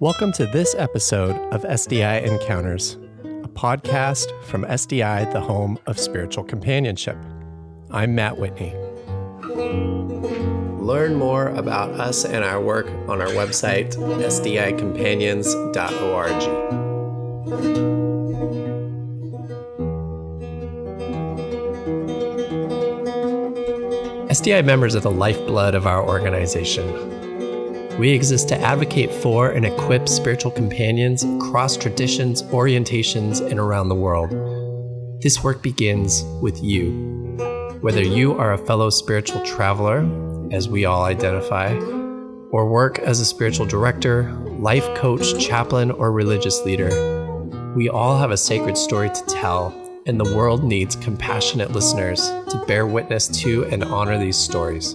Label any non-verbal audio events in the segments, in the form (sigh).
Welcome to this episode of SDI Encounters, a podcast from SDI, the home of spiritual companionship. I'm Matt Whitney. Learn more about us and our work on our website, sdicompanions.org. SDI members are the lifeblood of our organization. We exist to advocate for and equip spiritual companions across traditions, orientations, and around the world. This work begins with you. Whether you are a fellow spiritual traveler, as we all identify, or work as a spiritual director, life coach, chaplain, or religious leader, we all have a sacred story to tell and the world needs compassionate listeners to bear witness to and honor these stories.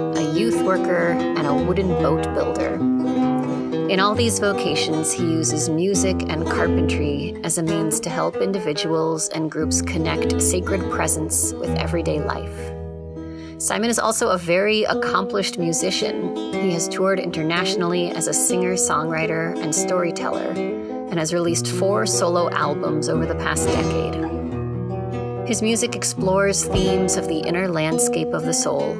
youth worker, and a wooden boat builder. In all these vocations, he uses music and carpentry as a means to help individuals and groups connect sacred presence with everyday life. Simon is also a very accomplished musician. He has toured internationally as a singer, songwriter, and storyteller and has released four solo albums over the past decade. His music explores themes of the inner landscape of the soul,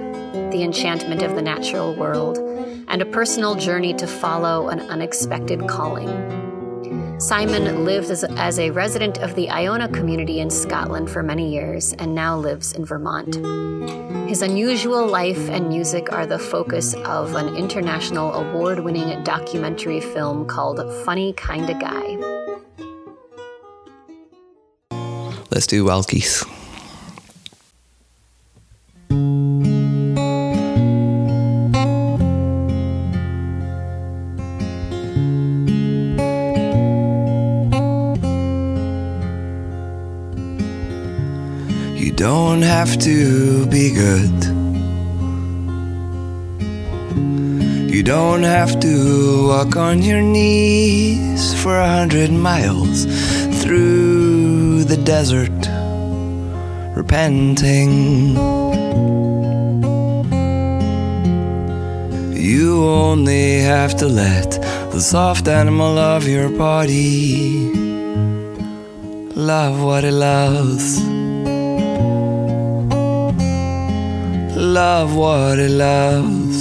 the enchantment of the natural world, and a personal journey to follow an unexpected calling. Simon lived as a, as a resident of the Iona community in Scotland for many years and now lives in Vermont. His unusual life and music are the focus of an international award winning documentary film called Funny Kinda Guy. Let's do Wild Geese. You don't have to be good. You don't have to walk on your knees for a hundred miles through the desert, repenting. You only have to let the soft animal of your body love what it loves. love what it loves.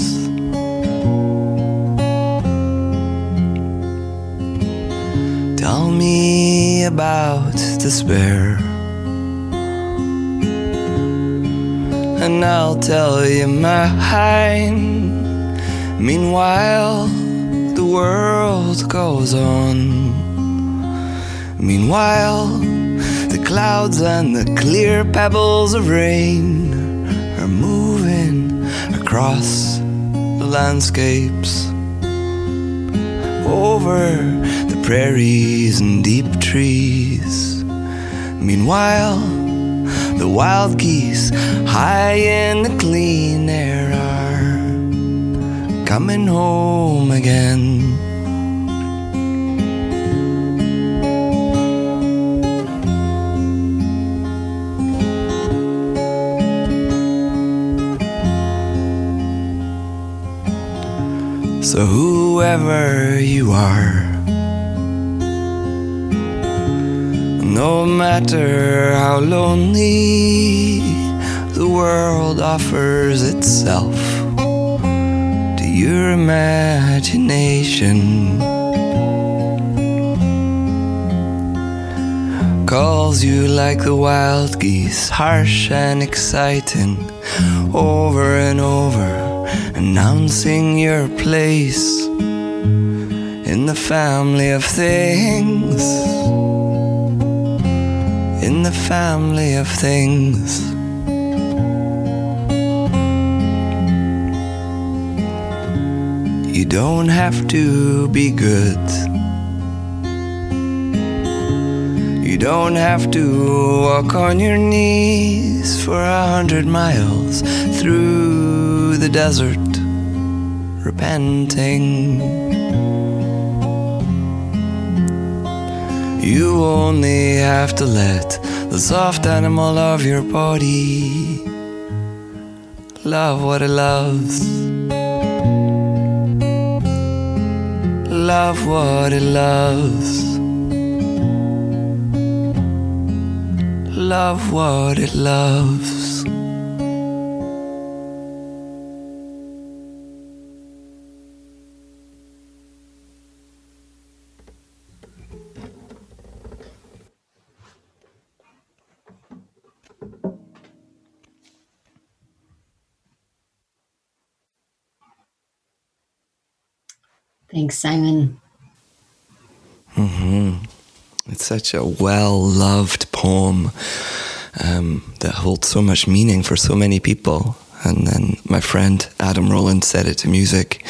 Tell me about despair, and I'll tell you mine. Meanwhile, the world goes on. Meanwhile, the clouds and the clear pebbles of rain are moving across the landscapes, over the prairies and deep trees. Meanwhile, the wild geese high in the clean air are coming home again. So, whoever you are, no matter how lonely the world offers itself to your imagination, calls you like the wild geese, harsh and exciting, over and over announcing your place in the family of things. In the family of things. You don't have to be good. You don't have to walk on your knees for a hundred miles through the desert, repenting. You only have to let soft animal of your body love what it loves. Love what it loves. love what it loves. Thanks, Simon. Mm-hmm. It's such a well loved poem um, that holds so much meaning for so many people. And then my friend Adam Roland set it to music.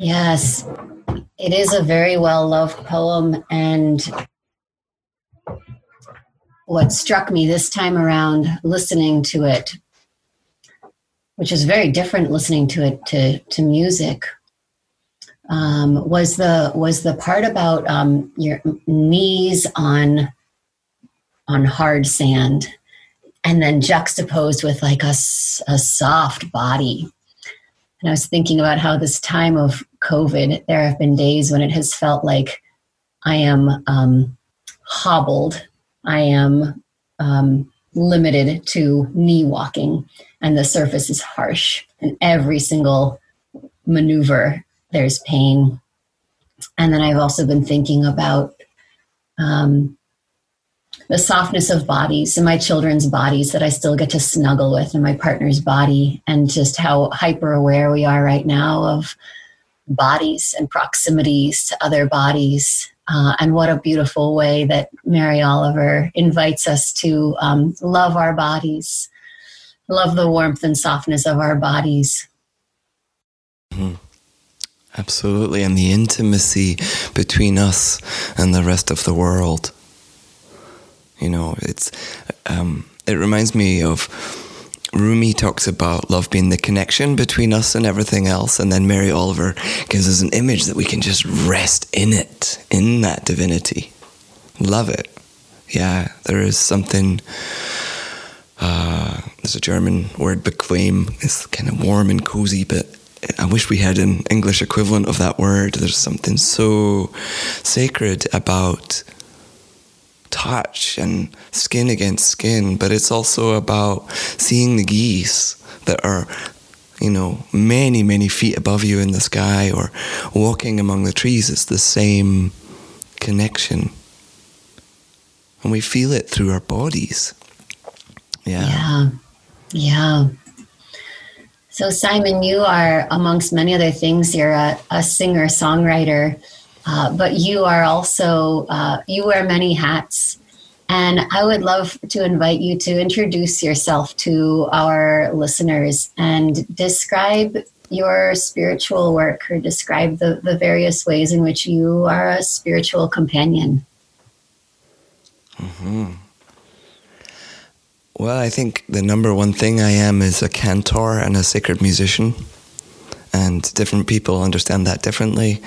Yes, it is a very well loved poem. And what struck me this time around listening to it, which is very different listening to it to, to music, um, was the was the part about um, your knees on on hard sand, and then juxtaposed with like a, a soft body. And I was thinking about how this time of COVID, there have been days when it has felt like I am um, hobbled, I am um, limited to knee walking, and the surface is harsh, and every single maneuver there's pain. And then I've also been thinking about um, the softness of bodies and my children's bodies that I still get to snuggle with and my partner's body, and just how hyper aware we are right now of bodies and proximities to other bodies. Uh, and what a beautiful way that Mary Oliver invites us to um, love our bodies, love the warmth and softness of our bodies. Mm-hmm. Absolutely. And the intimacy between us and the rest of the world. You know, it's um, it reminds me of Rumi talks about love being the connection between us and everything else, and then Mary Oliver gives us an image that we can just rest in it, in that divinity. Love it. Yeah, there is something. Uh, there's a German word, bequem. It's kind of warm and cozy, but I wish we had an English equivalent of that word. There's something so sacred about touch and skin against skin, but it's also about seeing the geese that are, you know, many, many feet above you in the sky or walking among the trees. It's the same connection. And we feel it through our bodies. Yeah. Yeah. Yeah. So, Simon, you are, amongst many other things, you're a, a singer songwriter, uh, but you are also, uh, you wear many hats. And I would love to invite you to introduce yourself to our listeners and describe your spiritual work or describe the, the various ways in which you are a spiritual companion. Mm-hmm. Well, I think the number one thing I am is a cantor and a sacred musician. And different people understand that differently.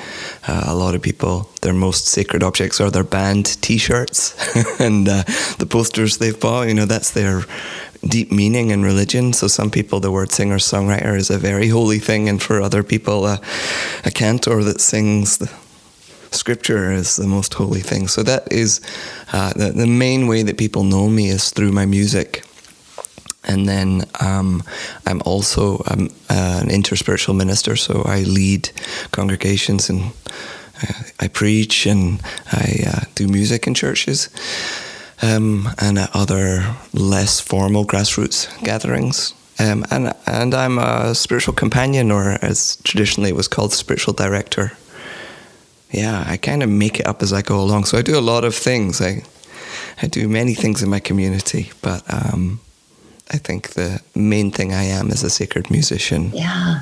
Uh, a lot of people, their most sacred objects are their band t shirts (laughs) and uh, the posters they've bought. You know, that's their deep meaning in religion. So, some people, the word singer songwriter is a very holy thing. And for other people, uh, a cantor that sings the scripture is the most holy thing. So that is uh, the, the main way that people know me is through my music. And then um, I'm also um, uh, an interspiritual minister, so I lead congregations and uh, I preach and I uh, do music in churches um, and at other less formal grassroots gatherings. Um, and and I'm a spiritual companion, or as traditionally it was called, spiritual director yeah, I kind of make it up as I go along. So I do a lot of things. I I do many things in my community, but um, I think the main thing I am is a sacred musician. Yeah.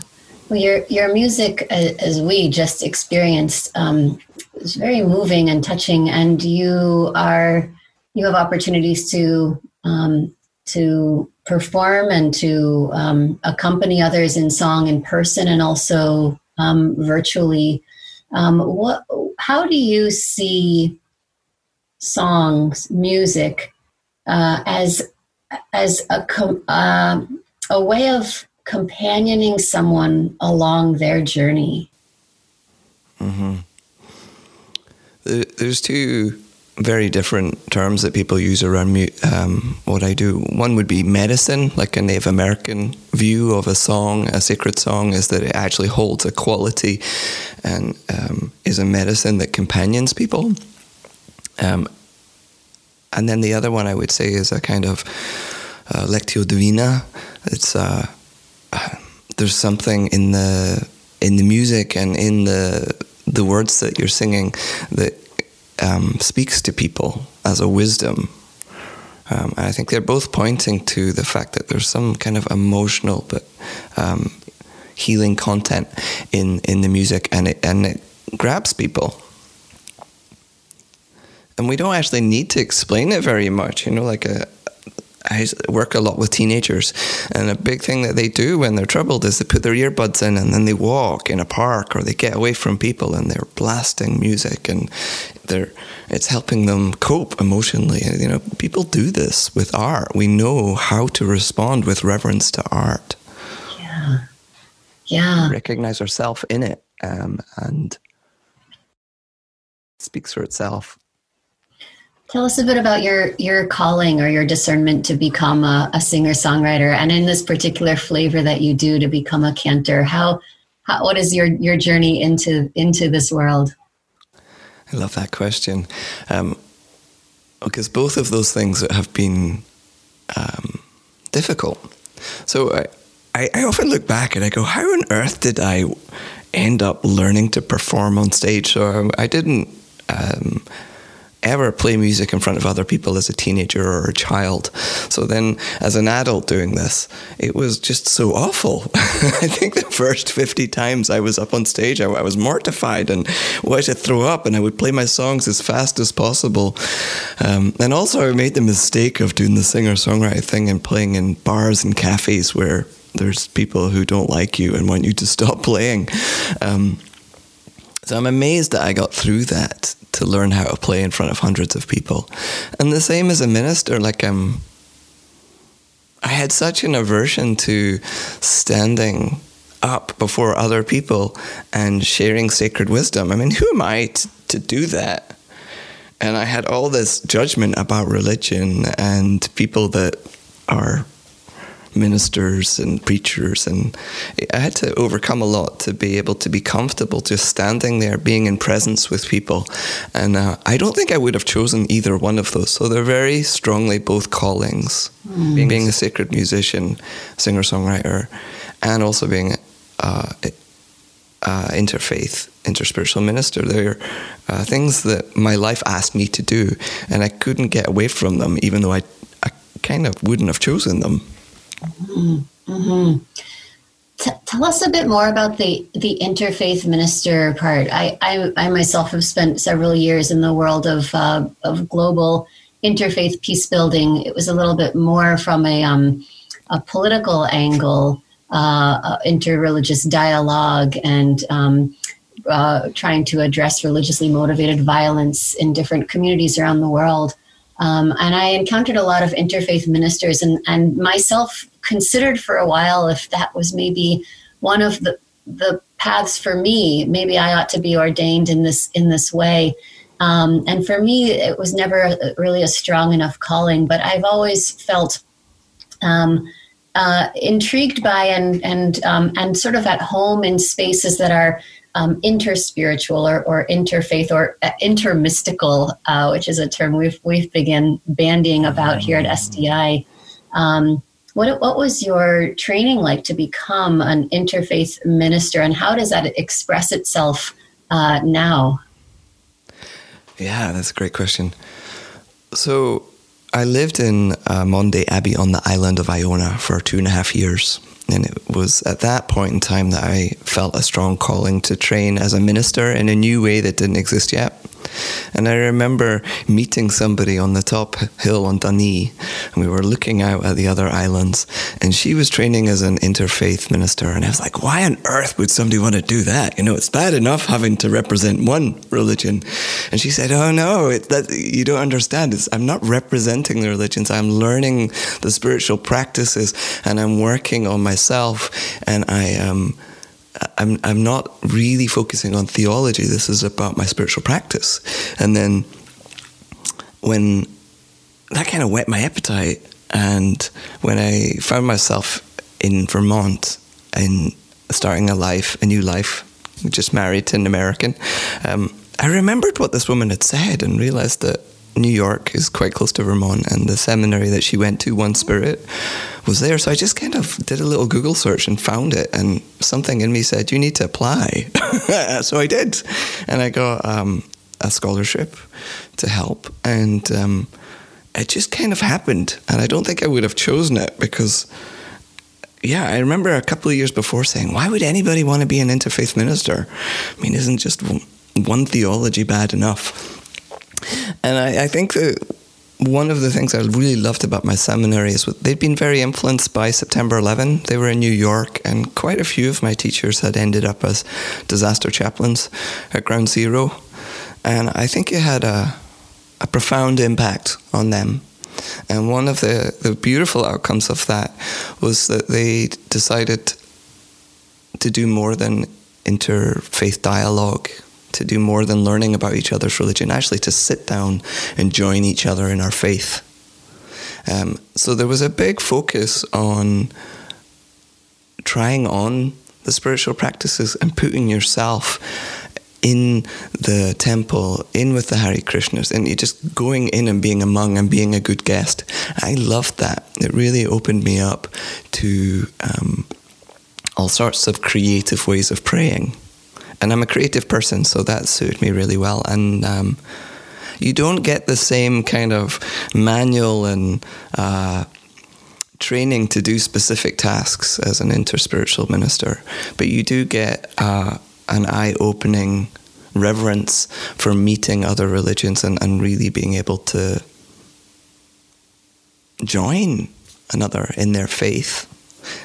Well, your your music, as we just experienced, um, it's very moving and touching, and you are you have opportunities to um, to perform and to um, accompany others in song in person and also um, virtually. Um, what? How do you see songs, music, uh, as as a com- uh, a way of companioning someone along their journey? Mm-hmm. There's two very different terms that people use around me, um, what I do. One would be medicine, like a Native American view of a song, a sacred song, is that it actually holds a quality and um, is a medicine that companions people. Um, and then the other one I would say is a kind of uh, lectio divina. It's uh, there's something in the in the music and in the the words that you're singing that um, speaks to people as a wisdom. Um, and I think they're both pointing to the fact that there's some kind of emotional but um, healing content in, in the music, and it and it grabs people. And we don't actually need to explain it very much, you know, like a, I work a lot with teenagers, and a big thing that they do when they're troubled is they put their earbuds in and then they walk in a park or they get away from people and they're blasting music and they're it's helping them cope emotionally. You know, people do this with art. We know how to respond with reverence to art. Yeah, yeah. Recognize ourselves in it, um, and it speaks for itself. Tell us a bit about your your calling or your discernment to become a, a singer songwriter, and in this particular flavor that you do to become a cantor. How, how what is your your journey into into this world? I love that question, um, because both of those things have been um, difficult. So I, I, I often look back and I go, how on earth did I end up learning to perform on stage? So I, I didn't. Um, ever play music in front of other people as a teenager or a child. So then, as an adult doing this, it was just so awful. (laughs) I think the first 50 times I was up on stage, I, I was mortified and wanted to throw up, and I would play my songs as fast as possible. Um, and also, I made the mistake of doing the singer songwriter thing and playing in bars and cafes where there's people who don't like you and want you to stop (laughs) playing. Um, so I'm amazed that I got through that to learn how to play in front of hundreds of people. And the same as a minister, like um, I had such an aversion to standing up before other people and sharing sacred wisdom. I mean, who am I t- to do that? And I had all this judgment about religion and people that are ministers and preachers, and I had to overcome a lot to be able to be comfortable just standing there, being in presence with people. And uh, I don't think I would have chosen either one of those. So they're very strongly both callings mm. being, being, a sacred musician, singer songwriter, and also being uh, uh, interfaith, interspiritual minister. They're uh, things that my life asked me to do, and I couldn't get away from them, even though I, I kind of wouldn't have chosen them. Mm-hmm. T- tell us a bit more about the the interfaith minister part. I, I, I myself have spent several years in the world of uh, of global interfaith peace building. It was a little bit more from a um, a political angle, uh, uh, interreligious dialogue, and um, uh, trying to address religiously motivated violence in different communities around the world. Um, and I encountered a lot of interfaith ministers, and, and myself considered for a while if that was maybe one of the the paths for me. Maybe I ought to be ordained in this in this way. Um, and for me, it was never really a strong enough calling. But I've always felt um, uh, intrigued by and and um, and sort of at home in spaces that are um, interspiritual or, or interfaith or uh, intermystical, uh, which is a term we've we've begun bandying about here at SDI. Um, what, what was your training like to become an interfaith minister, and how does that express itself uh, now? Yeah, that's a great question. So, I lived in uh, Abbey on the island of Iona for two and a half years. And it was at that point in time that I felt a strong calling to train as a minister in a new way that didn't exist yet. And I remember meeting somebody on the top hill on Dun I, and we were looking out at the other islands, and she was training as an interfaith minister. And I was like, why on earth would somebody want to do that? You know, it's bad enough having to represent one religion. And she said, oh no, it, that, you don't understand. It's, I'm not representing the religions, I'm learning the spiritual practices, and I'm working on myself, and I am. Um, I'm I'm not really focusing on theology. This is about my spiritual practice. And then when that kind of whet my appetite, and when I found myself in Vermont and starting a life, a new life, just married to an American, um, I remembered what this woman had said and realized that New York is quite close to Vermont, and the seminary that she went to, One Spirit, was there. So I just kind of did a little Google search and found it, and something in me said, "You need to apply." (laughs) so I did, and I got um, a scholarship to help, and um, it just kind of happened. And I don't think I would have chosen it because. Yeah, I remember a couple of years before saying, "Why would anybody want to be an interfaith minister? I mean, isn't just one theology bad enough?" And I, I think that one of the things I really loved about my seminary is they'd been very influenced by September 11. They were in New York, and quite a few of my teachers had ended up as disaster chaplains at Ground Zero. And I think it had a, a profound impact on them. And one of the, the beautiful outcomes of that was that they decided to do more than interfaith dialogue to do more than learning about each other's religion, actually to sit down and join each other in our faith. Um, so there was a big focus on trying on the spiritual practices and putting yourself in the temple, in with the Hare Krishnas, and just going in and being among and being a good guest. I loved that. It really opened me up to um, all sorts of creative ways of praying and I'm a creative person, so that suited me really well. And um, you don't get the same kind of manual and uh, training to do specific tasks as an interspiritual minister, but you do get uh, an eye-opening reverence for meeting other religions and, and really being able to join another in their faith.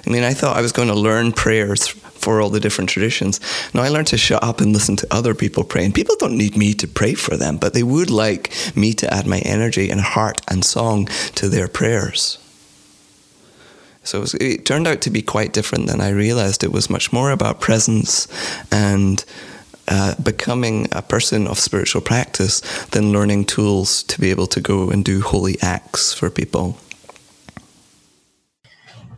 I mean, I thought I was going to learn prayers for all the different traditions. Now I learned to shut up and listen to other people pray. And people don't need me to pray for them, but they would like me to add my energy and heart and song to their prayers. So it, was, it turned out to be quite different than I realized. It was much more about presence and uh, becoming a person of spiritual practice than learning tools to be able to go and do holy acts for people.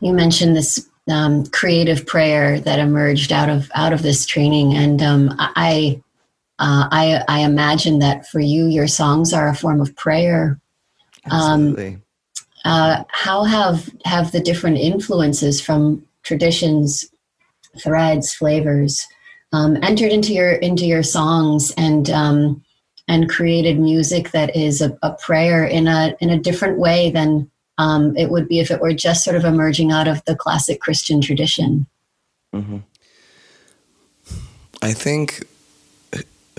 You mentioned this um, creative prayer that emerged out of out of this training, and um, I, uh, I I imagine that for you, your songs are a form of prayer. Um, Absolutely. Uh, how have have the different influences from traditions, threads, flavors um, entered into your into your songs and um, and created music that is a, a prayer in a in a different way than um, it would be if it were just sort of emerging out of the classic Christian tradition. Mm-hmm. I think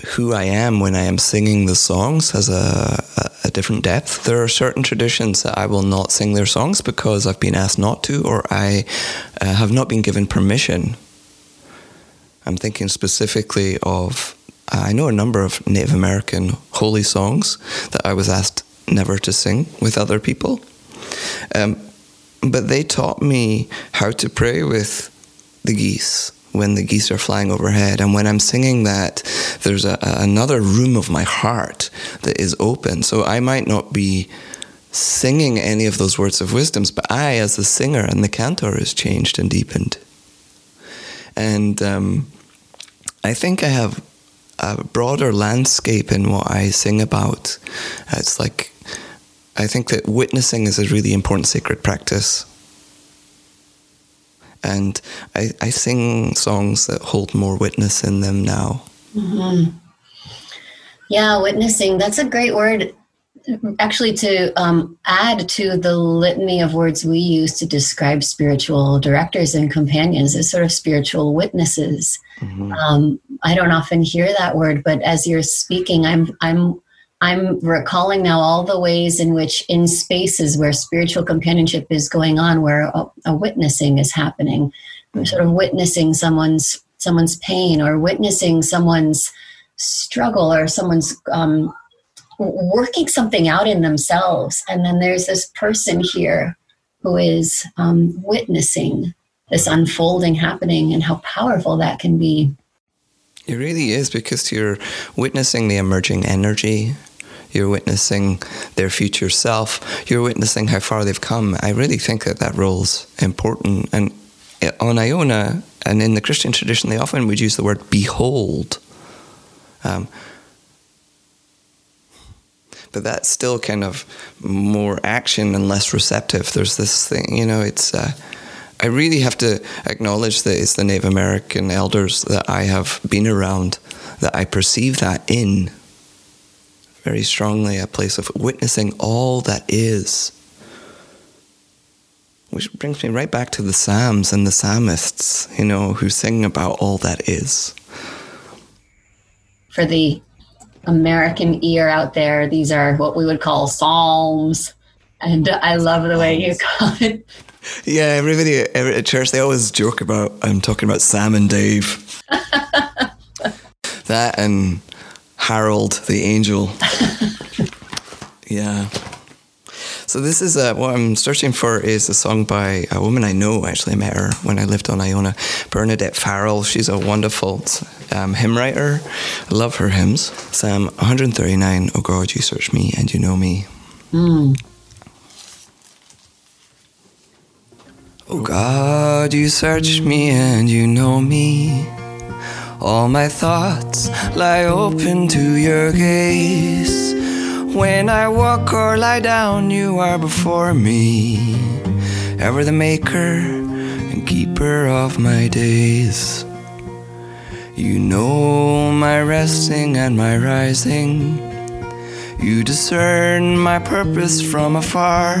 who I am when I am singing the songs has a, a, a, different depth. There are certain traditions that I will not sing their songs because I've been asked not to or I uh, have not been given permission. I'm thinking specifically of, I know a number of Native American holy songs that I was asked never to sing with other people. Um, but they taught me how to pray with the geese when the geese are flying overhead. And when I'm singing that, there's a, another room of my heart that is open. So I might not be singing any of those words of wisdoms, but I, as the singer and the cantor, is changed and deepened. And um, I think I have a broader landscape in what I sing about. It's like I think that witnessing is a really important sacred practice. And I, I sing songs that hold more witness in them now. Mm-hmm. Yeah, witnessing, that's a great word actually to um, add to the litany of words we use to describe spiritual directors and companions as sort of spiritual witnesses. Mm-hmm. Um, I don't often hear that word, but as you're speaking, I'm I'm I'm recalling now all the ways in which, in spaces where spiritual companionship is going on, where a, a witnessing is happening, sort of witnessing someone's someone's pain or witnessing someone's struggle or someone's um, working something out in themselves. And then there's this person here who is um, witnessing this unfolding happening and how powerful that can be. It really is because you're witnessing the emerging energy. You're witnessing their future self. You're witnessing how far they've come. I really think that that role's important. And on Iona and in the Christian tradition, they often would use the word behold. Um, but that's still kind of more action and less receptive. There's this thing, you know, it's. Uh, I really have to acknowledge that it's the Native American elders that I have been around that I perceive that in very strongly a place of witnessing all that is. Which brings me right back to the Psalms and the psalmists, you know, who sing about all that is. For the American ear out there, these are what we would call psalms. And I love the way you call it. Yeah, everybody at church, they always joke about, I'm talking about Sam and Dave. (laughs) that and Harold the angel. (laughs) yeah. So this is uh, what I'm searching for is a song by a woman I know. Actually, I met her when I lived on Iona, Bernadette Farrell. She's a wonderful um, hymn writer. I love her hymns. Psalm 139. Oh God, you search me and you know me. Mm. Oh God, you search me and you know me. All my thoughts lie open to your gaze. When I walk or lie down, you are before me, ever the maker and keeper of my days. You know my resting and my rising. You discern my purpose from afar.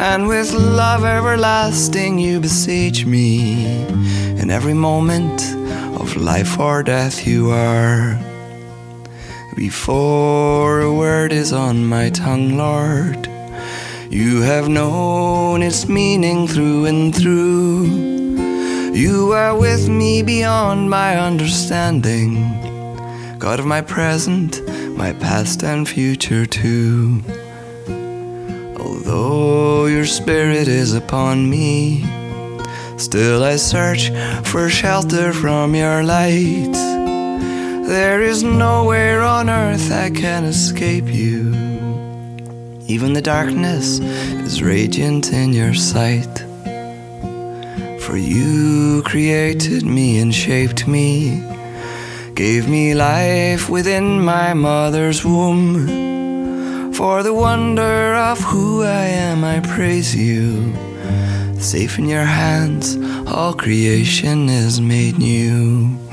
And with love everlasting, you beseech me. In every moment of life or death, you are. Before a word is on my tongue, Lord, you have known its meaning through and through. You are with me beyond my understanding, God of my present, my past, and future too. Although your spirit is upon me, still I search for shelter from your light. There is nowhere on earth I can escape you. Even the darkness is radiant in your sight. For you created me and shaped me, gave me life within my mother's womb. For the wonder of who I am, I praise you. Safe in your hands, all creation is made new.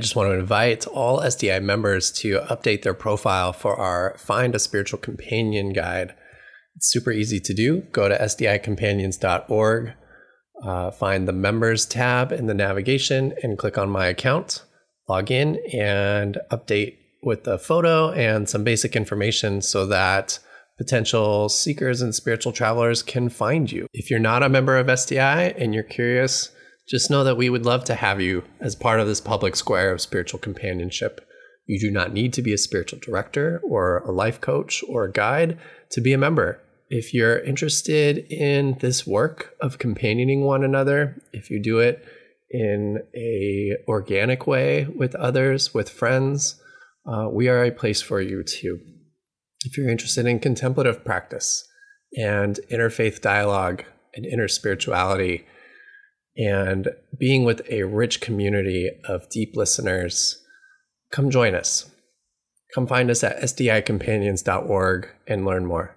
I just want to invite all SDI members to update their profile for our Find a Spiritual Companion guide. It's super easy to do. Go to sdicompanions.org, uh, find the members tab in the navigation, and click on my account. Log in and update with a photo and some basic information so that potential seekers and spiritual travelers can find you. If you're not a member of SDI and you're curious, just know that we would love to have you as part of this public square of spiritual companionship. You do not need to be a spiritual director or a life coach or a guide to be a member. If you're interested in this work of companioning one another, if you do it in a organic way with others, with friends, uh, we are a place for you too. If you're interested in contemplative practice and interfaith dialogue and inner spirituality and being with a rich community of deep listeners, come join us. Come find us at sdicompanions.org and learn more.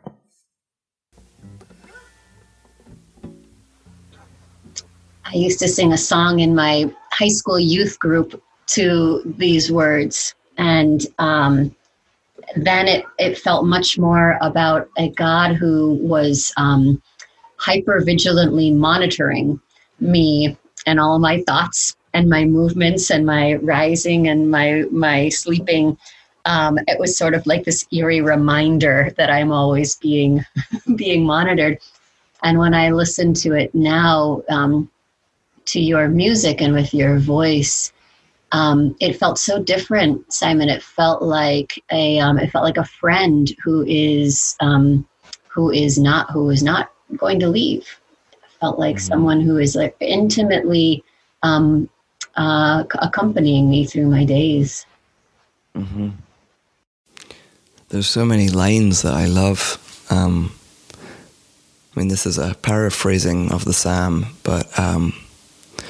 I used to sing a song in my high school youth group to these words. And um, then it, it felt much more about a God who was um, hyper vigilantly monitoring me and all my thoughts and my movements and my rising and my my sleeping. Um, it was sort of like this eerie reminder that i'm always being (laughs) being monitored. And when i listen to it now um, to your music and with your voice um, it felt so different simon. It felt like a um, it felt like a friend who is um, who is not who is not going to leave felt like mm-hmm. someone who is like intimately um, uh, accompanying me through my days. Mm-hmm. There's so many lines that I love. Um, I mean, this is a paraphrasing of the psalm, but um,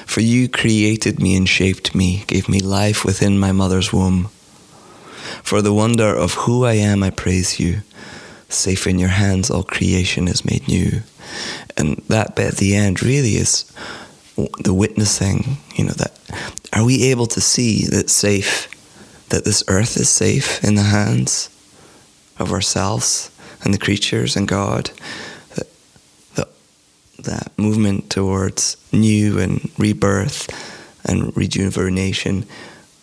for you created me and shaped me, gave me life within my mother's womb. For the wonder of who I am, I praise you. Safe in your hands, all creation is made new and that bit at the end really is the witnessing you know that are we able to see that safe that this earth is safe in the hands of ourselves and the creatures and god that, that, that movement towards new and rebirth and rejuvenation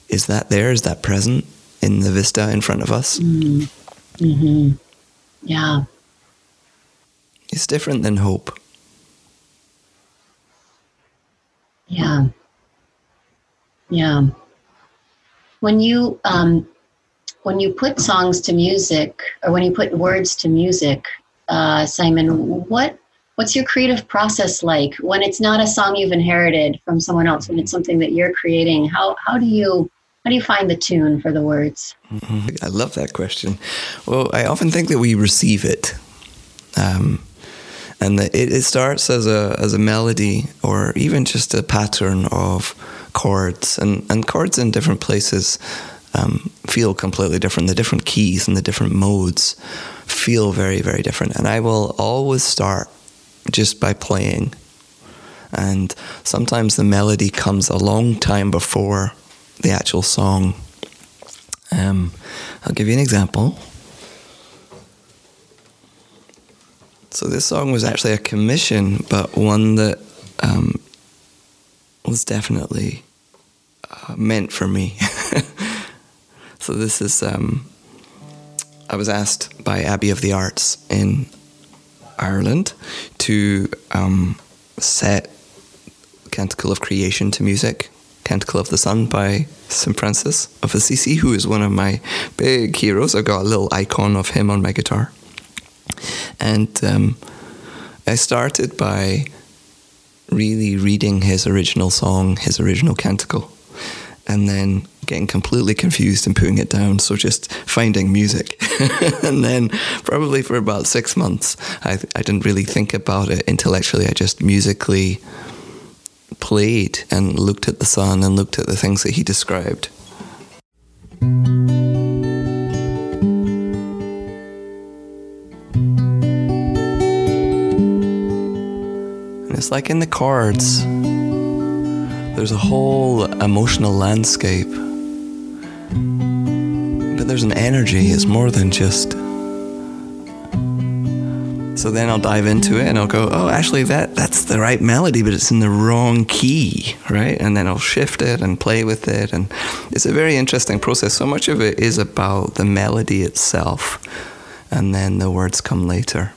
is that there is that present in the vista in front of us mm. mm-hmm. yeah it's different than hope Yeah. Yeah. When you um, when you put songs to music, or when you put words to music, uh, Simon, what what's your creative process like when it's not a song you've inherited from someone else? When it's something that you're creating, how how do you how do you find the tune for the words? Mm-hmm. I love that question. Well, I often think that we receive it. Um, and it, it starts as a as a melody or even just a pattern of chords and and chords in different places um, feel completely different. The different keys and the different modes feel very very different. And I will always start just by playing, and sometimes the melody comes a long time before the actual song. Um, I'll give you an example. So this song was actually a commission, but one that um, was definitely uh, meant for me. (laughs) so this is. Um, I was asked by Abbey of the Arts in Ireland to um, set Canticle of Creation to music, Canticle of the Sun by St. Francis of Assisi, who is one of my big heroes. I've got a little icon of him on my guitar. And um, I started by really reading his original song, his original canticle, and then getting completely confused and putting it down. So just finding music. (laughs) and then, probably for about six months, I, I didn't really think about it intellectually. I just musically played and looked at the sun and looked at the things that he described. It's like in the chords, there's a whole emotional landscape. But there's an energy, it's more than just. So then I'll dive into it and I'll go, oh, actually, that, that's the right melody, but it's in the wrong key, right? And then I'll shift it and play with it. And it's a very interesting process. So much of it is about the melody itself, and then the words come later.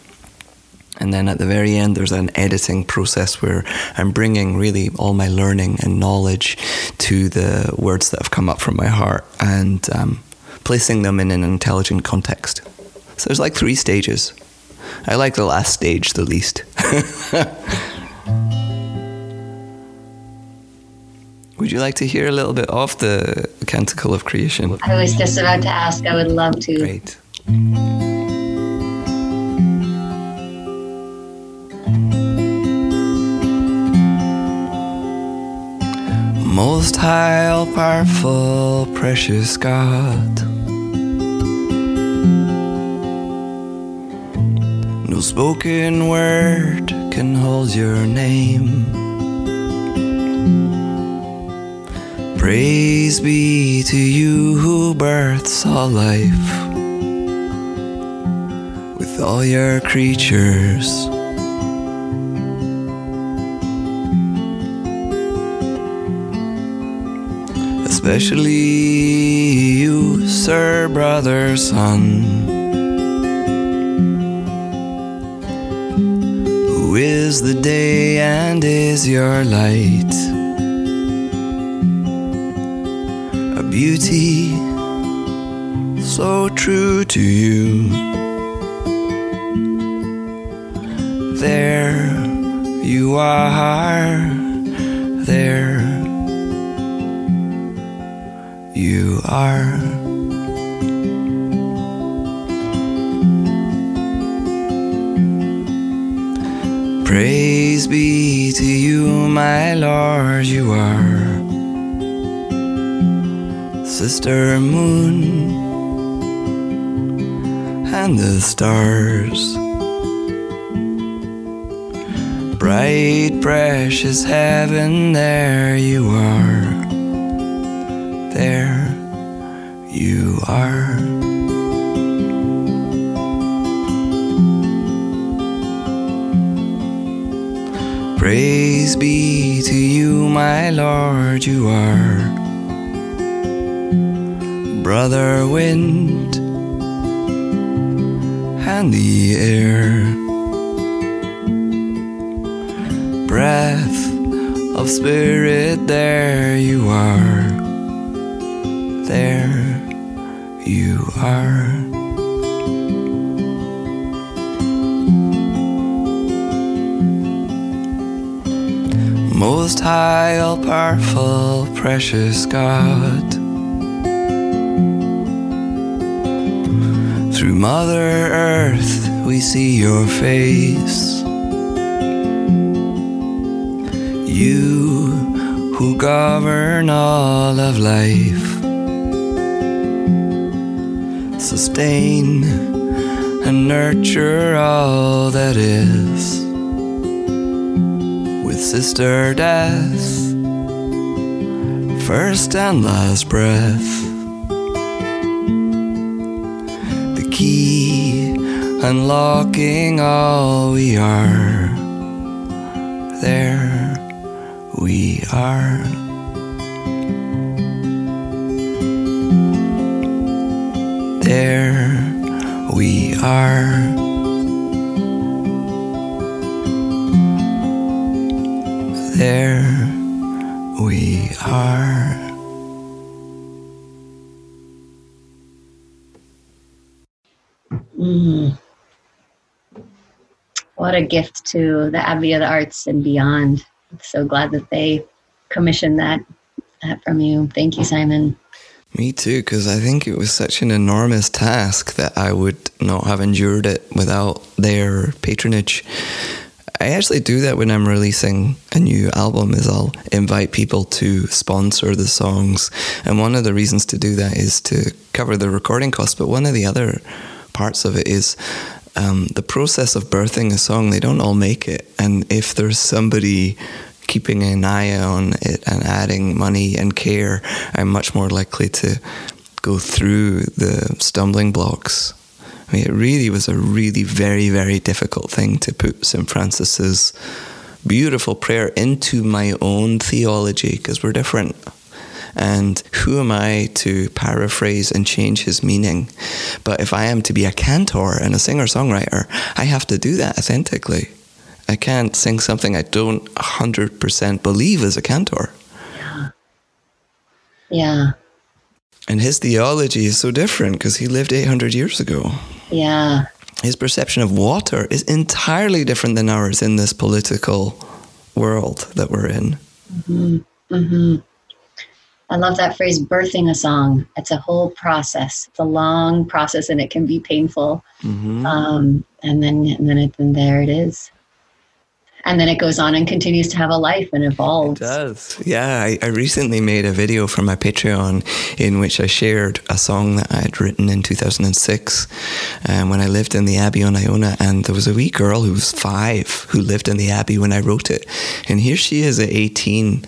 And then at the very end, there's an editing process where I'm bringing really all my learning and knowledge to the words that have come up from my heart and um, placing them in an intelligent context. So there's like three stages. I like the last stage the least. (laughs) Would you like to hear a little bit of the Canticle of Creation? I was just about to ask. I would love to. Great. Most high, all powerful, precious God. No spoken word can hold your name. Praise be to you who births all life with all your creatures. Especially you, sir, brother, Sun. Who is the day and is your light? A beauty so true to you. There you are, there you are. Praise be to you, my Lord, you are. Sister Moon and the stars. Bright, precious heaven, there you are. Are. Praise be to you, my Lord, you are. Brother wind and the air. Breath of spirit, there you are. There are. Most high, all powerful, precious God. Through Mother Earth, we see your face. You who govern all of life, sustain and nurture all that is. With Sister Death, first and last breath. The key unlocking all we are. There we are. There we are. There we are. Mm. What a gift to the Abbey of the Arts and beyond. I'm So glad that they commissioned that, that from you. Thank you, Simon. Me too, because I think it was such an enormous task that I would not have endured it without their patronage. I actually do that when I'm releasing a new album is I'll invite people to sponsor the songs. And one of the reasons to do that is to cover the recording costs, but one of the other parts of it is um, the process of birthing a song. They don't all make it, and if there's somebody keeping an eye on it and adding money and care, I'm much more likely to go through the stumbling blocks. I mean, it really was a really very, very difficult thing to put St. Francis's beautiful prayer into my own theology because we're different. And who am I to paraphrase and change his meaning? But if I am to be a cantor and a singer songwriter, I have to do that authentically. I can't sing something I don't 100% believe as a cantor. Yeah. Yeah. And his theology is so different because he lived 800 years ago. Yeah. His perception of water is entirely different than ours in this political world that we're in. Mm-hmm. Mm-hmm. I love that phrase, birthing a song. It's a whole process. It's a long process and it can be painful. Mm-hmm. Um, and then, and then, it, and there it is. And then it goes on and continues to have a life and evolves. It does. Yeah, I, I, recently made a video for my Patreon in which I shared a song that I had written in 2006 um, when I lived in the Abbey on Iona. And there was a wee girl who was five who lived in the Abbey when I wrote it. And here she is at 18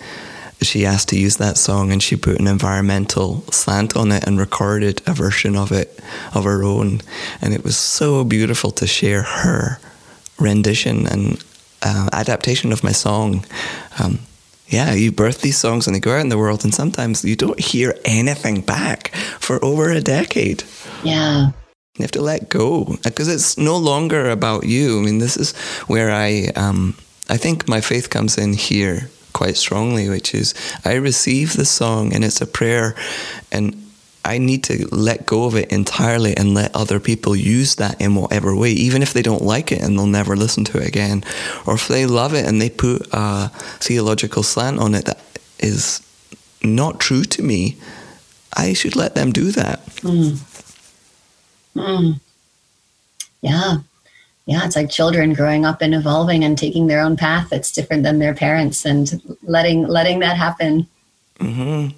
she asked to use that song and she put an environmental slant on it and recorded a version of it of her own and it was so beautiful to share her rendition and uh, adaptation of my song. Um, yeah, you birth these songs and they go out in the world, and sometimes you don't hear anything back for over a decade. Yeah. You have to let go because it's no longer about you. I mean, this is where I, um, I think my faith comes in here quite strongly, which is I receive the song and it's a prayer, and I need to let go of it entirely and let other people use that in whatever way, even if they don't like it and they'll never listen to it again. Or if they love it and they put a theological slant on it that is not true to me, I should let them do that. Mm. Mm. Yeah. Yeah, it's like children growing up and evolving and taking their own path that's different than their parents and letting letting that happen. Mm-hmm.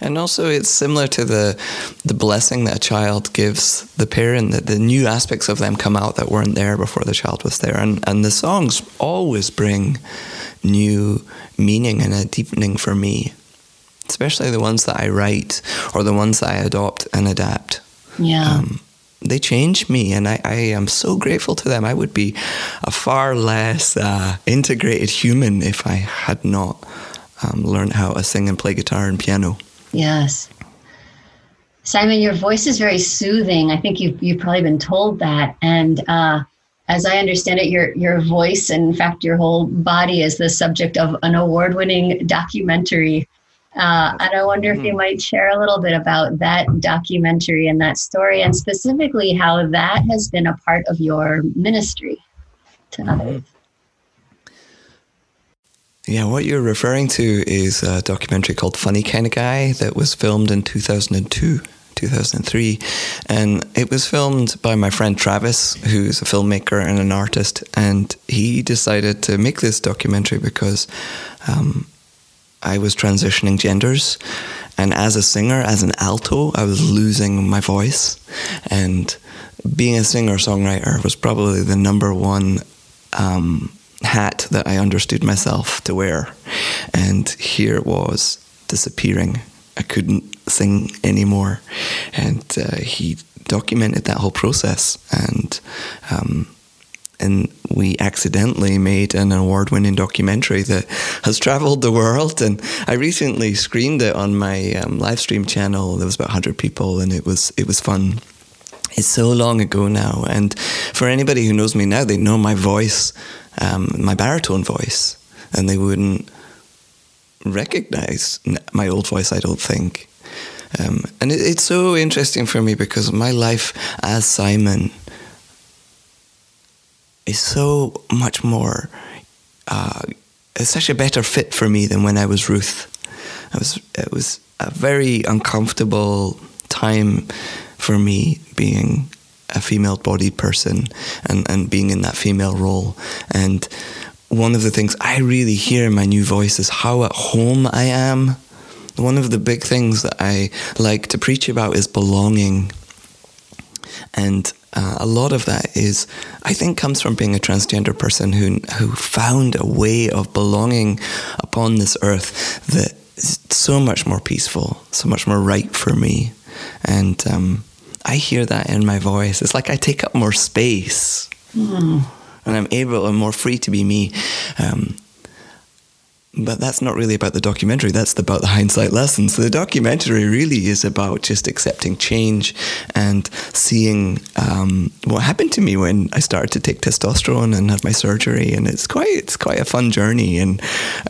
And also, it's similar to the the blessing that a child gives the parent. That the new aspects of them come out that weren't there before the child was there, and and the songs always bring new meaning and a deepening for me, especially the ones that I write or the ones that I adopt and adapt. Yeah. Um, they change me, and I, I am so grateful to them. I would be a far less uh, integrated human if I had not um, learned how to sing and play guitar and piano. Yes. Simon, your voice is very soothing. I think you've, you've probably been told that. And uh, as I understand it, your, your voice, and in fact, your whole body is the subject of an award winning documentary. Uh, and I wonder if you mm-hmm. might share a little bit about that documentary and that story, and specifically how that has been a part of your ministry to mm-hmm. others. Yeah, what you're referring to is a documentary called Funny Kind of Guy that was filmed in 2002. 2003 and it was filmed by my friend Travis who's a filmmaker and an artist. And he decided to make this documentary because um, I was transitioning genders. And as a singer as an alto I was losing my voice. And being a singer songwriter was probably the number one um, hat that I understood myself to wear. And here it was disappearing. I couldn't sing anymore. And uh, he documented that whole process. And um, and we accidentally made an award-winning documentary that has traveled the world. And I recently screened it on my um, live stream channel. There was about 100 people, and it was it was fun. It's so long ago now, and for anybody who knows me now, they know my voice um, my baritone voice, and they wouldn't recognize my old voice. I don't think. Um, and it, it's so interesting for me because my life as Simon is so much more. Uh, it's such a better fit for me than when I was Ruth. I was. It was a very uncomfortable time for me being a female bodied person and, and being in that female role. And one of the things I really hear in my new voice is how at home I am. One of the big things that I like to preach about is belonging. And uh, a lot of that is, I think, comes from being a transgender person who, who found a way of belonging upon this earth that is so much more peaceful, so much more right for me. And um, I hear that in my voice. It's like I take up more space, mm. and I'm able and more free to be me. Um, but that's not really about the documentary. That's about the hindsight lessons. So the documentary really is about just accepting change and seeing um, what happened to me when I started to take testosterone and had my surgery. And it's quite it's quite a fun journey. And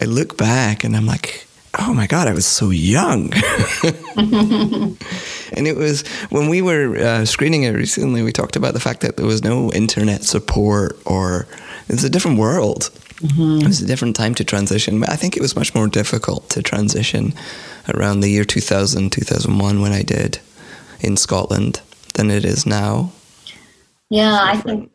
I look back and I'm like, oh my god, I was so young. (laughs) and it was when we were uh, screening it recently. We talked about the fact that there was no internet support, or it's a different world. Mm-hmm. It was a different time to transition. But I think it was much more difficult to transition around the year 2000, 2001 when I did in Scotland than it is now. Yeah, I think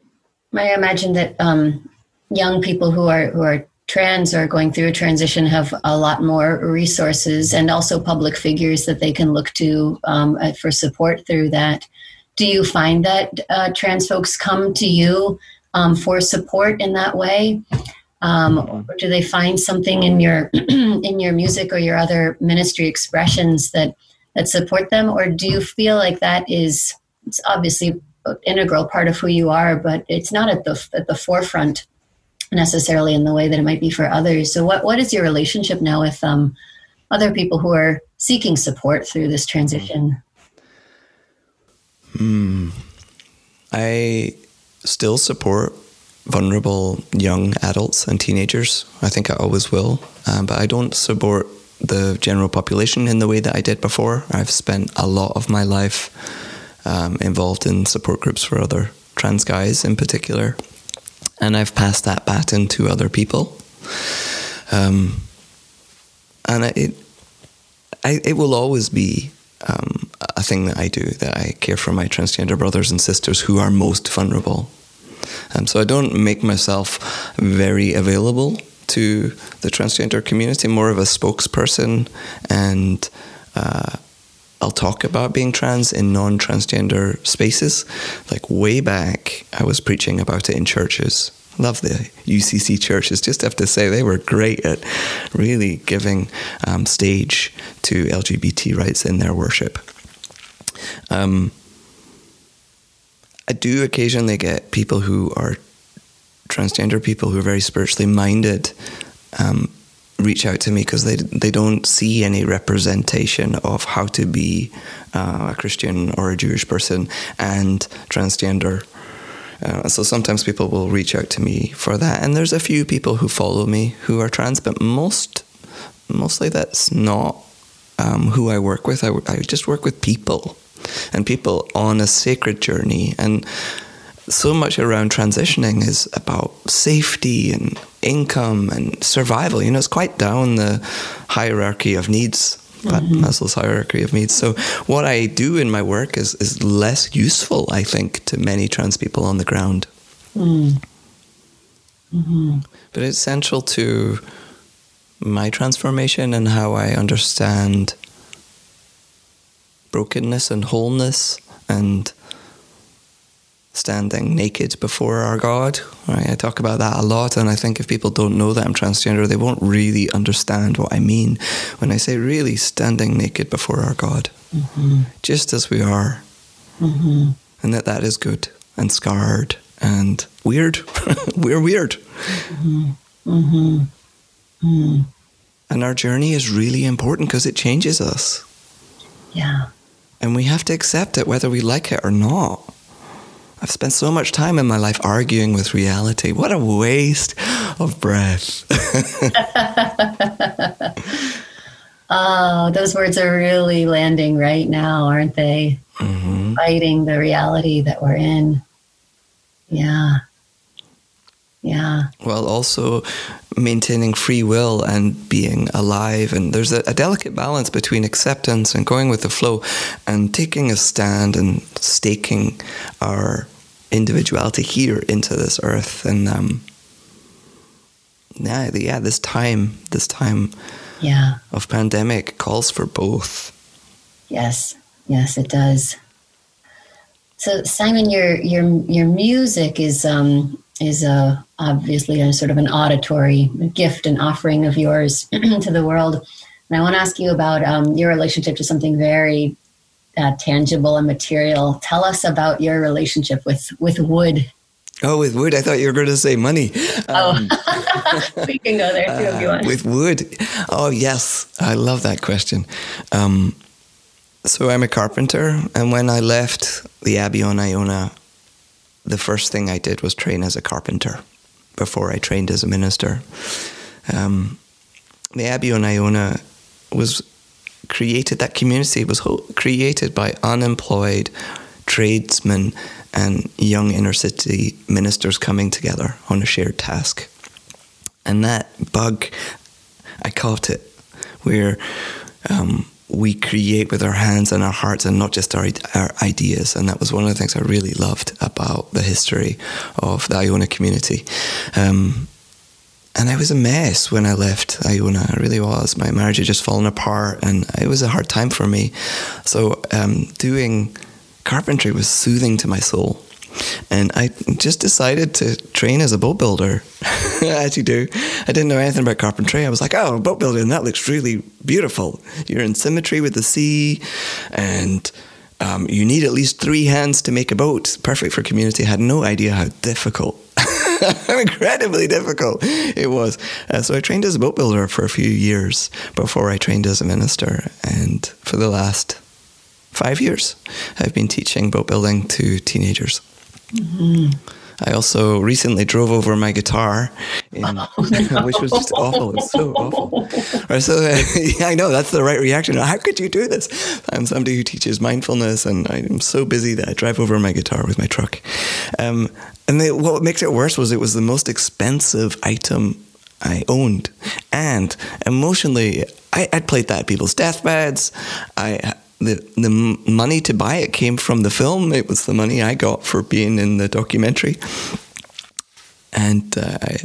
I imagine that um, young people who are who are trans or going through a transition have a lot more resources and also public figures that they can look to um, uh, for support through that. Do you find that uh, trans folks come to you um, for support in that way? Um, or do they find something in your (clears throat) in your music or your other ministry expressions that that support them, or do you feel like that is it's obviously an integral part of who you are, but it's not at the at the forefront necessarily in the way that it might be for others. So, what what is your relationship now with um, other people who are seeking support through this transition? Hmm. I still support vulnerable young adults and teenagers. I think I always will, um, but I don't support the general population in the way that I did before. I've spent a lot of my life um, involved in support groups for other trans guys in particular and I've passed that baton to other people. Um, and it, I, it will always be um, a thing that I do that I care for my transgender brothers and sisters who are most vulnerable. Um, so I don't make myself very available to the transgender community, more of a spokesperson, and uh, I'll talk about being trans in non transgender spaces. Like way back, I was preaching about it in churches. Love the UCC churches. Just have to say, they were great at really giving um, stage to LGBT rights in their worship. Um, I do occasionally get people who are transgender people who are very spiritually minded um, reach out to me because they they don't see any representation of how to be uh, a Christian or a Jewish person and transgender. Uh, so sometimes people will reach out to me for that, and there's a few people who follow me who are trans, but most mostly that's not um, who I work with. I, I just work with people and people on a sacred journey and so much around transitioning is about safety and income and survival. You know, it's quite down the hierarchy of needs, mm-hmm. Maslow's hierarchy of needs. So, what I do in my work is, is less useful, I think, to many trans people on the ground. Mm. Mm-hmm. But it's central to my transformation and how I understand brokenness and wholeness and standing naked before our God. Right? I talk about that a lot, and I think if people don't know that I'm transgender, they won't really understand what I mean when I say really standing naked before our God, mm-hmm. just as we are, mm-hmm. and that that is good and scarred and weird. (laughs) We're weird. Mm-hmm. mm-hmm. mm-hmm. And our journey is really important because it changes us. Yeah. And we have to accept it whether we like it or not. I've spent so much time in my life arguing with reality. What a waste of breath. (laughs) oh, those words are really landing right now, aren't they? Mm-hmm. Fighting the reality that we're in. Yeah. Yeah. While also maintaining free will and being alive. And there's a, a, delicate balance between acceptance and going with the flow and taking a stand and staking our individuality here into this earth. And um, yeah yeah this time this time yeah. of pandemic calls for both. Yes. Yes it does. So simon your your your music is um is uh, obviously a sort of an auditory gift and offering of yours (clears throat) to the world. And i want to ask you about um, your relationship to something very uh, tangible and material. Tell us about your relationship with with wood. Oh, with wood, I thought you were going to say money. Oh, um, (laughs) we can go there too if you want. Uh, with wood, oh yes, I love that question. Um, so I'm a carpenter, and when I left the Abbey on Iona, the first thing I did was train as a carpenter before I trained as a minister. Um, the Abbey on Iona was created, that community was ho- created by unemployed tradesmen and young inner city ministers coming together on a shared task. And that bug, I caught it, where um, we create with our hands and our hearts and not just our, our ideas. And that was one of the things I really loved about the history of the Iona community. Um, and I was a mess when I left Iona. I really was. My marriage had just fallen apart, and it was a hard time for me. So, um, doing carpentry was soothing to my soul. And I just decided to train as a boat builder, (laughs) as you do. I didn't know anything about carpentry. I was like, oh, boat building, that looks really beautiful. You're in symmetry with the sea, and um, you need at least three hands to make a boat. Perfect for community. I had no idea how difficult (laughs) incredibly difficult it was. Uh, so I trained as a boat builder for a few years before I trained as a minister. And for the last five years, I've been teaching boat building to teenagers. Mm-hmm. I also recently drove over my guitar, (laughs) in, oh, (laughs) no. which was just awful. It's so awful. So uh, (laughs) yeah, I know that's the right reaction. How could you do this? I'm somebody who teaches mindfulness, and I'm so busy that I drive over my guitar with my truck. Um, and they, what makes it worse was it was the most expensive item I owned, and emotionally, I, I'd played that at people's deathbeds. I the the money to buy it came from the film. It was the money I got for being in the documentary, and uh, I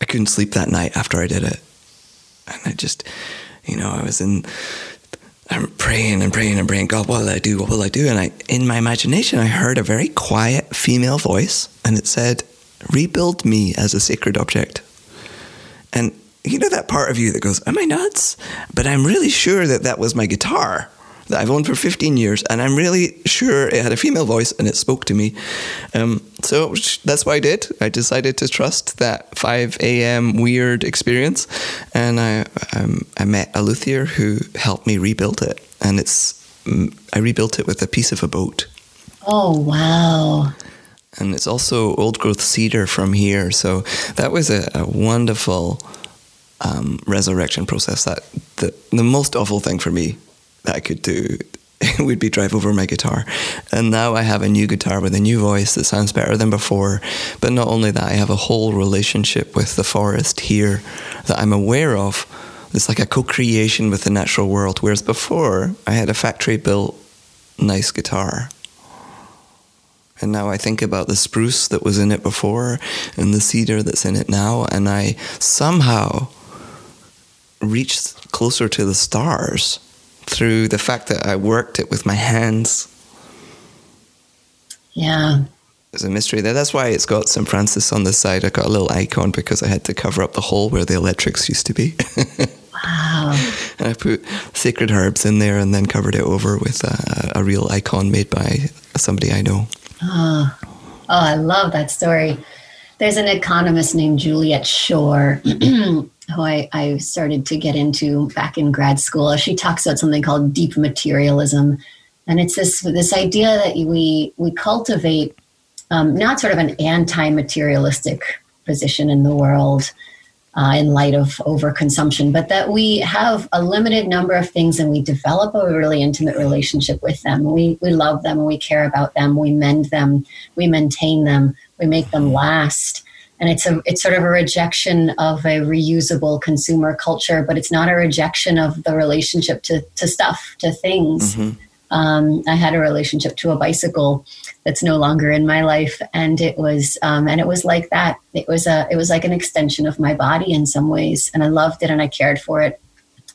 I couldn't sleep that night after I did it, and I just, you know, I was in. I'm praying and praying and praying. God, what will I do? What will I do? And I, in my imagination, I heard a very quiet female voice, and it said, "Rebuild me as a sacred object." And you know that part of you that goes, "Am I nuts?" But I'm really sure that that was my guitar that I've owned for 15 years, and I'm really sure it had a female voice and it spoke to me. Um, so that's what I did. I decided to trust that 5 a.m. weird experience, and I um, I met a luthier who helped me rebuild it, and it's mm, I rebuilt it with a piece of a boat. Oh wow! And it's also old growth cedar from here, so that was a, a wonderful. Um, resurrection process that the, the most awful thing for me that I could do (laughs) would be drive over my guitar. And now I have a new guitar with a new voice that sounds better than before. But not only that, I have a whole relationship with the forest here that I'm aware of. It's like a co creation with the natural world. Whereas before, I had a factory built nice guitar. And now I think about the spruce that was in it before and the cedar that's in it now. And I somehow reach closer to the stars through the fact that I worked it with my hands. Yeah. There's a mystery there. That's why it's got St. Francis on the side. I got a little icon because I had to cover up the hole where the electrics used to be. (laughs) wow. And I put sacred herbs in there and then covered it over with a, a real icon made by somebody I know. Oh. oh, I love that story. There's an economist named Juliet Schor (clears throat) who I, I started to get into back in grad school. She talks about something called deep materialism, and it's this this idea that we we cultivate um, not sort of an anti-materialistic position in the world uh, in light of overconsumption, but that we have a limited number of things and we develop a really intimate relationship with them. We we love them we care about them. We mend them. We maintain them. We make them last and it's a it's sort of a rejection of a reusable consumer culture but it's not a rejection of the relationship to, to stuff to things mm-hmm. um, i had a relationship to a bicycle that's no longer in my life and it was um, and it was like that it was a it was like an extension of my body in some ways and i loved it and i cared for it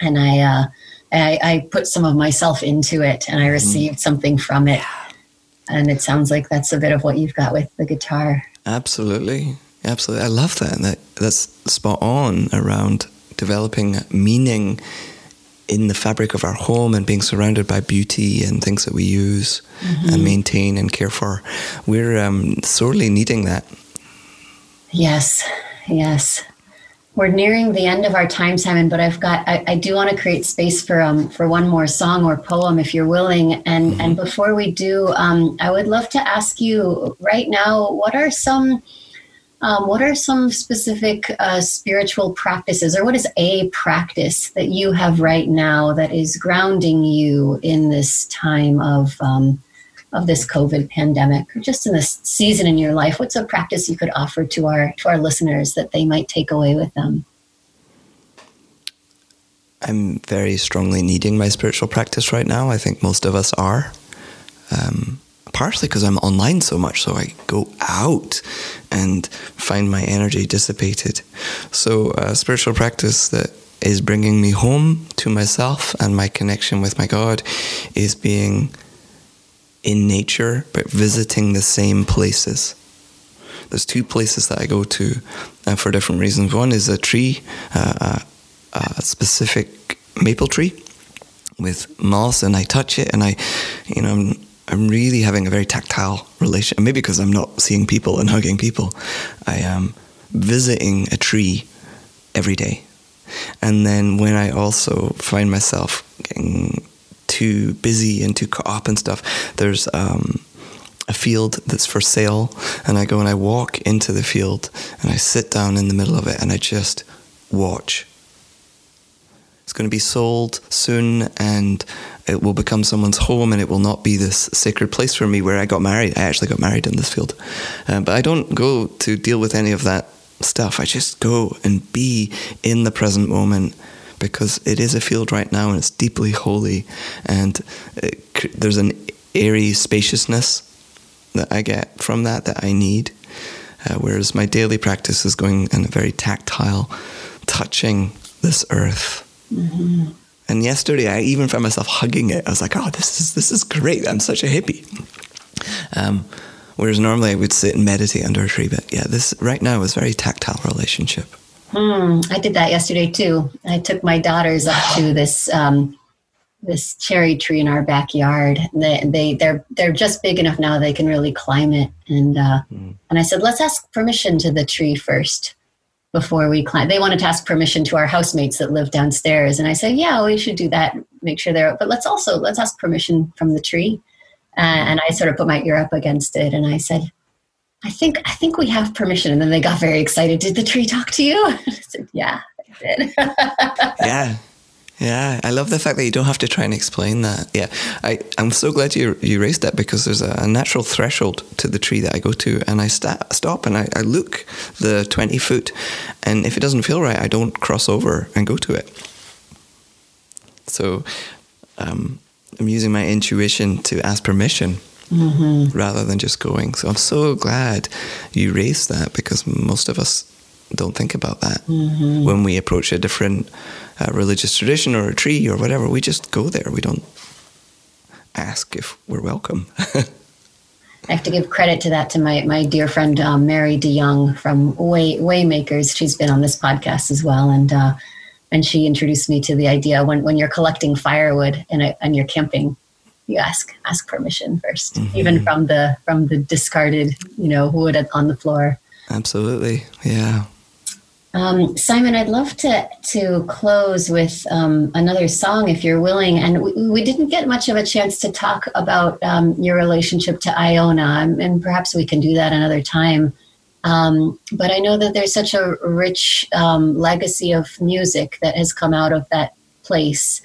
and i uh, I, I put some of myself into it and i mm-hmm. received mm-hmm. something from it and it sounds like that's a bit of what you've got with the guitar absolutely Absolutely. I love that. that. That's spot on around developing meaning in the fabric of our home and being surrounded by beauty and things that we use mm-hmm. and maintain and care for. We're um, sorely needing that. Yes, yes. We're nearing the end of our time, Simon, but I've got I, I do want to create space for um for one more song or poem if you're willing. And mm-hmm. and before we do, um, I would love to ask you right now, what are some um, what are some specific uh, spiritual practices, or what is a practice that you have right now that is grounding you in this time of um, of this COVID pandemic, or just in this season in your life? What's a practice you could offer to our to our listeners that they might take away with them? I'm very strongly needing my spiritual practice right now. I think most of us are. Um, partially because I'm online so much, so I go out and find my energy dissipated. So, uh, spiritual practice that is bringing me home to myself and my connection with my God is being in nature, but visiting the same places. There's two places that I go to uh, for different reasons. One is a tree, uh, a specific maple tree with moss, and I touch it, and I, you know, I'm, really having a very tactile relation. Maybe because I'm not seeing people and hugging people, I am visiting a tree every day. And then when I also find myself getting too busy and too caught up and stuff, there's um, a field that's for sale, and I go and I walk into the field and I sit down in the middle of it and I just watch. It's going to be sold soon and it will become someone's home and it will not be this sacred place for me where I got married. I actually got married in this field. Um, but I don't go to deal with any of that stuff. I just go and be in the present moment because it is a field right now and it's deeply holy and it, there's an airy spaciousness that I get from that that I need. Uh, whereas my daily practice is going in a very tactile, touching this earth. Mm-hmm. And yesterday, I even found myself hugging it. I was like, "Oh, this is this is great! I'm such a hippie." Um, whereas normally I would sit and meditate under a tree, but yeah, this right now is very tactile relationship. Hmm, I did that yesterday too. I took my daughters up to this um, this cherry tree in our backyard. They they they're they're just big enough now they can really climb it. And uh, mm. and I said, let's ask permission to the tree first before we climb. They wanted to ask permission to our housemates that live downstairs, and I said, yeah, we should do that. Make sure they're. But let's also let's ask permission from the tree. Uh, and I sort of put my ear up against it, and I said, I think I think we have permission. And then they got very excited. Did the tree talk to you? (laughs) I said, yeah, it did. (laughs) yeah. Yeah, I love the fact that you don't have to try and explain that. Yeah, I, I'm so glad you you raised that because there's a, a natural threshold to the tree that I go to, and I sta- stop and I, I look the 20 foot, and if it doesn't feel right, I don't cross over and go to it. So um, I'm using my intuition to ask permission mm-hmm. rather than just going. So I'm so glad you raised that because most of us don't think about that mm-hmm. when we approach a different uh, religious tradition or a tree or whatever. We just go there. We don't ask if we're welcome. (laughs) I have to give credit to that to my, my dear friend um, Mary DeYoung from Way Waymakers. She's been on this podcast as well, and uh, and she introduced me to the idea when, when you're collecting firewood and, and you're camping, you ask ask permission 1st mm-hmm. even from the from the discarded you know wood on the floor. Absolutely, yeah. Um, Simon, I'd love to to close with um, another song, if you're willing. And we, we, didn't get much of a chance to talk about um, your relationship to Iona, and perhaps we can do that another time. Um, but I know that there's such a rich um, legacy of music that has come out of that place.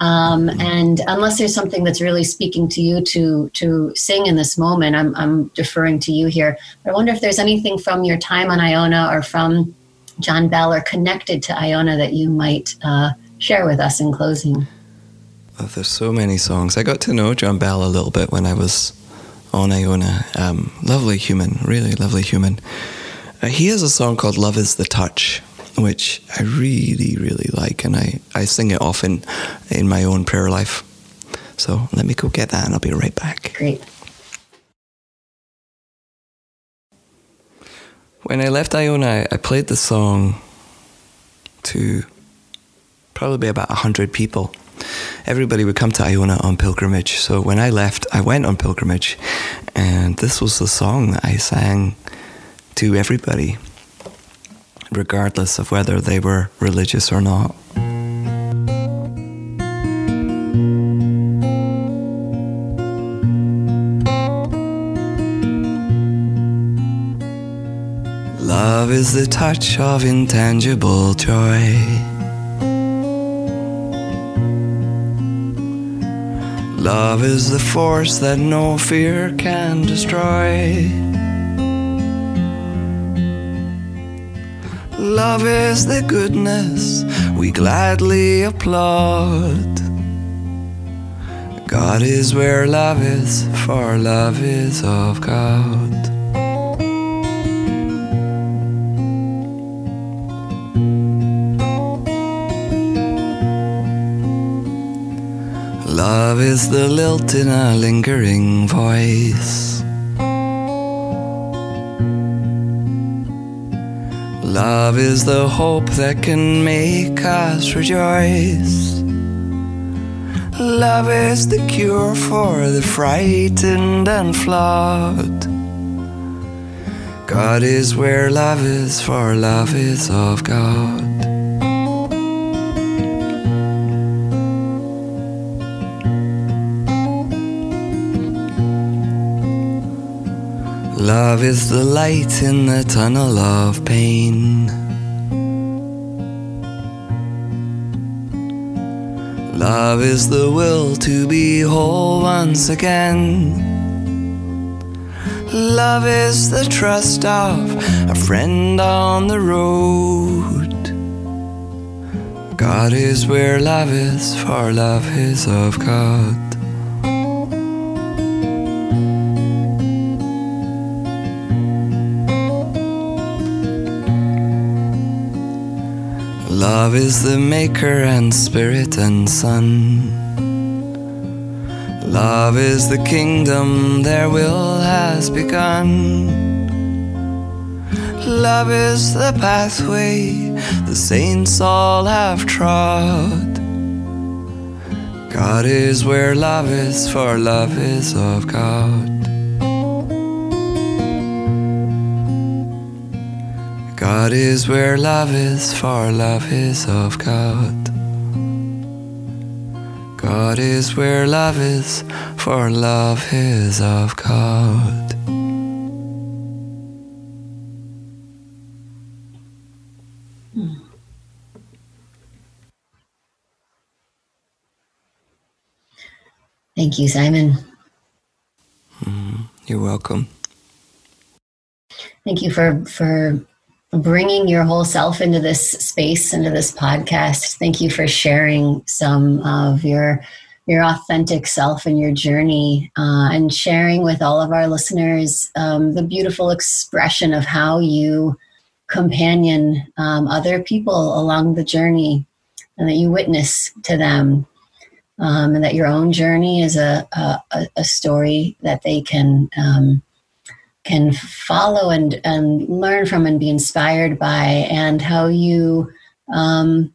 Um, and unless there's something that's really speaking to you to to sing in this moment, I'm, I'm deferring to you here. I wonder if there's anything from your time on Iona or from John Bell are connected to Iona that you might uh, share with us in closing? Oh, there's so many songs. I got to know John Bell a little bit when I was on Iona. Um, lovely human, really lovely human. Uh, he has a song called Love is the Touch, which I really, really like, and I, I sing it often in my own prayer life. So let me go get that and I'll be right back. Great. When I left Iona, I played the song to probably about 100 people. Everybody would come to Iona on pilgrimage. So when I left, I went on pilgrimage. And this was the song that I sang to everybody, regardless of whether they were religious or not. Love is the touch of intangible joy. Love is the force that no fear can destroy. Love is the goodness we gladly applaud. God is where love is, for love is of God. Love is the lilt in a lingering voice. Love is the hope that can make us rejoice. Love is the cure for the frightened and flawed. God is where love is, for love is of God. Love is the light in the tunnel of pain. Love is the will to be whole once again. Love is the trust of a friend on the road. God is where love is, for love is of God. Love is the maker and spirit and Son. Love is the kingdom their will has begun. Love is the pathway the saints all have trod. God is where love is, for love is of God. God is where love is, for love is of God. God is where love is, for love is of God. Thank you, Simon. Mm, you're welcome. Thank you for for bringing your whole self into this space, into this podcast. Thank you for sharing some of your your authentic self and your journey, uh, and sharing with all of our listeners um, the beautiful expression of how you companion um, other people along the journey, and that you witness to them, um, and that your own journey is a a, a story that they can um, can follow and, and learn from and be inspired by and how you um,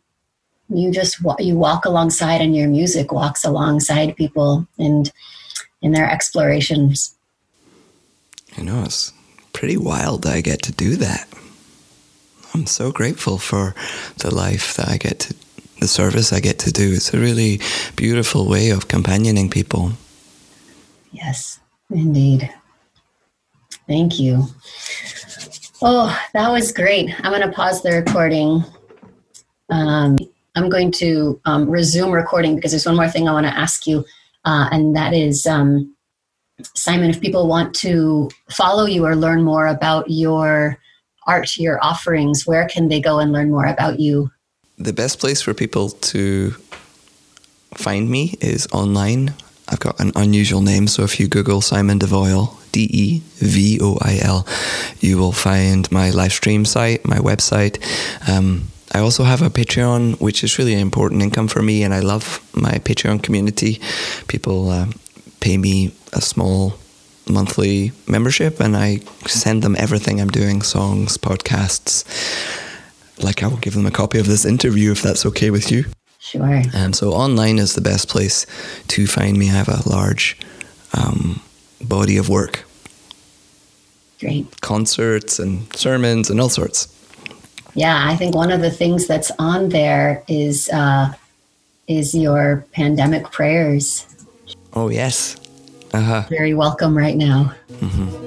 you just you walk alongside and your music walks alongside people and in their explorations. I know it's pretty wild that i get to do that. I'm so grateful for the life that i get to the service i get to do. It's a really beautiful way of companioning people. Yes indeed Thank you. Oh, that was great. I'm going to pause the recording. Um, I'm going to um, resume recording because there's one more thing I want to ask you, uh, and that is, um, Simon, if people want to follow you or learn more about your art, your offerings, where can they go and learn more about you? The best place for people to find me is online. I've got an unusual name, so if you Google Simon Devoil, D E V O I L. You will find my live stream site, my website. Um, I also have a Patreon, which is really an important income for me, and I love my Patreon community. People uh, pay me a small monthly membership, and I send them everything I'm doing songs, podcasts. Like, I will give them a copy of this interview if that's okay with you. Sure. And so, online is the best place to find me. I have a large um, body of work Great. Concerts and sermons and all sorts. Yeah, I think one of the things that's on there is uh, is your pandemic prayers. Oh yes, uh-huh. very welcome right now. Mm-hmm.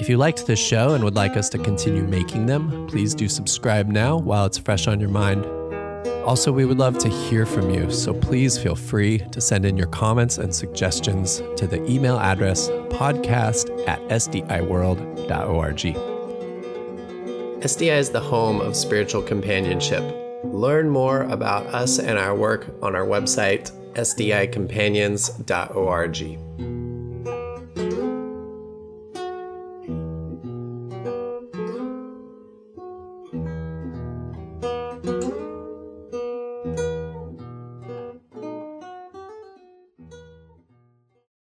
If you liked this show and would like us to continue making them, please do subscribe now while it's fresh on your mind. Also, we would love to hear from you, so please feel free to send in your comments and suggestions to the email address podcast at sdiworld.org. SDI is the home of spiritual companionship. Learn more about us and our work on our website, sdicompanions.org.